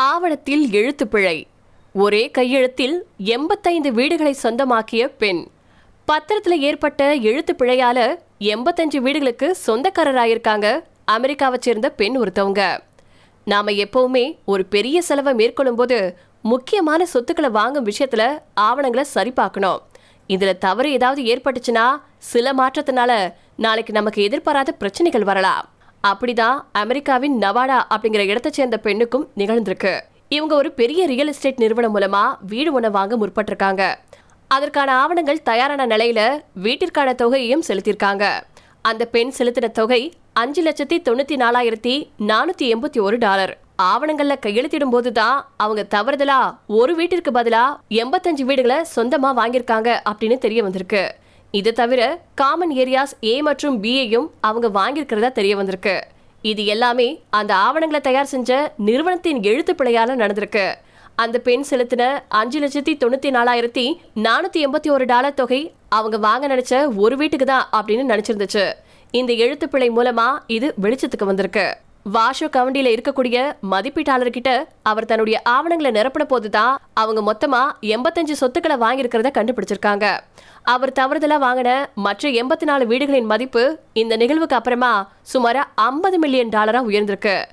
ஆவணத்தில் எழுத்துப்பிழை. ஒரே கையெழுத்தில் எண்பத்தைந்து வீடுகளை சொந்தமாக்கிய பெண். பத்திரத்தில் ஏற்பட்ட எழுத்து பிழையால எண்பத்தஞ்சு வீடுகளுக்கு சொந்தக்காரராயிருக்காங்க அமெரிக்காவை சேர்ந்த பெண் ஒருத்தவங்க. நாம எப்பவுமே ஒரு பெரிய செலவை மேற்கொள்ளும் போது முக்கியமான சொத்துக்களை வாங்கும் விஷயத்துல ஆவணங்களை சரி பார்க்கணும் இதுல தவறு ஏதாவது ஏற்பட்டுச்சுன்னா சில மாற்றத்தினால நாளைக்கு நமக்கு எதிர்பாராத பிரச்சனைகள் வரலாம். அப்படிதான் அமெரிக்காவின் நவாடா அப்படிங்கிற இடத்தை சேர்ந்த பெண்ணுக்கும் நிகழ்ந்திருக்கு. இவங்க ஒரு பெரிய ரியல் எஸ்டேட் நிறுவனம் மூலமா வீடு ஒன்று வாங்க முற்பட்டிருக்காங்க. அதற்கான ஆவணங்கள் தயாரான நிலையில வீட்டிற்கான தொகையையும் செலுத்தியிருக்காங்க. அந்த பெண் செலுத்தின தொகை அஞ்சு லட்சத்தி தொண்ணூத்தி நாலாயிரத்தி நானூத்தி எண்பத்தி ஒரு டாலர். ஆவணங்கள்ல கையெழுத்திடும் போதுதான் அவங்க தவறுதலா ஒரு வீட்டிற்கு பதிலா எண்பத்தஞ்சு வீடுகளை சொந்தமா வாங்கியிருக்காங்க அப்படின்னு தெரிய வந்திருக்கு. இது தவிர காமன் ஏரியாஸ் ஏ மற்றும் பியையும் அவங்க வாங்கியிருக்கிறதா தெரிய வந்திருக்கு. இது எல்லாமே அந்த ஆவணங்களை தயார் செஞ்ச நிறுவனத்தின் எழுத்து பிழையால நடந்திருக்கு. அந்த பெண் செலுத்தின அஞ்சு லட்சத்தி தொண்ணூத்தி நாலாயிரத்தி நானூத்தி எண்பத்தி ஒரு டாலர் தொகை அவங்க வாங்க நினைச்ச ஒரு வீட்டுக்கு தான் அப்படின்னு நினைச்சிருந்துச்சு. இந்த எழுத்துப்பிழை மூலமா இது வெளிச்சத்துக்கு வந்திருக்கு. வாஷோ கவுண்டியில இருக்கக்கூடிய மதிப்பீட்டாளர்கிட்ட அவர் தன்னுடைய ஆவணங்களை நிரப்பின போதுதான் அவங்க மொத்தமா எண்பத்தஞ்சு சொத்துக்களை வாங்கியிருக்கிறத கண்டுபிடிச்சிருக்காங்க. அவர் தவறுதலா வாங்கின மற்ற எண்பத்தி நாலு வீடுகளின் மதிப்பு இந்த நிகழ்வுக்கு அப்புறமா சுமார் ஐம்பது மில்லியன் டாலரா உயர்ந்திருக்கு.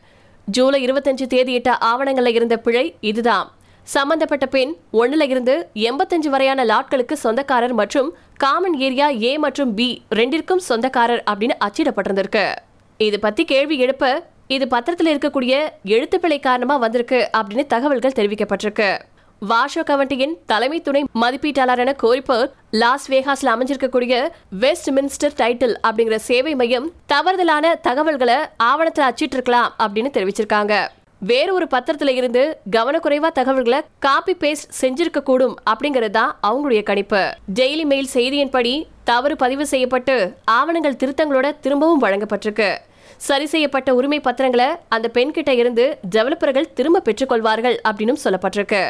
ஜூலை இருபத்தஞ்சு தேதியிட்ட ஆவணங்களில் இருந்த பிழை இதுதான். சம்பந்தப்பட்ட பெண் ஒன்றுல இருந்து எண்பத்தஞ்சு வரையான லாட்களுக்கு சொந்தக்காரர் மற்றும் காமன் ஏரியா ஏ மற்றும் பி ரெண்டிற்கும் சொந்தக்காரர் அப்படின்னு அச்சிடப்பட்டிருந்திருக்கு. இது பத்தி கேள்வி எழுப்ப இது பத்திரத்தில் இருக்கக்கூடிய எழுத்துப்பிழை காரணமா வந்திருக்கு அப்படின்னு தகவல்கள் தெரிவிக்கப்பட்டிருக்கு. வாஷோ கவண்டியின் தலைமை துணை மதிப்பீட்டாளரான கோரிப்பர் லாஸ் வேகாஸ்ல அமைஞ்சிருக்கக்கூடிய வெஸ்ட் மின்ஸ்டர் டைட்டில் அப்படிங்கிற சேவை மையம் தவறுதலான தகவல்களை ஆவணத்தில் அச்சிட்டு இருக்கலாம் அப்படின்னு தெரிவிச்சிருக்காங்க. வேற ஒரு பத்திரத்துல இருந்து கவனக்குறைவா தகவல்களை காப்பி பேஸ்ட் செஞ்சிருக்க கூடும் அப்படிங்கிறது தான் அவங்களுடைய கணிப்பு. டெய்லி மெயில் செய்தியின்படி தவறு பதிவு செய்யப்பட்டு ஆவணங்கள் திருத்தங்களோட திரும்பவும் வழங்கப்பட்டிருக்கு. சரி செய்யப்பட்ட உரிமை பத்திரங்களை அந்த பெண்கிட்ட இருந்து டெவலப்பர்கள் திரும்ப பெற்றுக்கொள்வார்கள் அப்படின்னு சொல்லப்பட்டிருக்கு.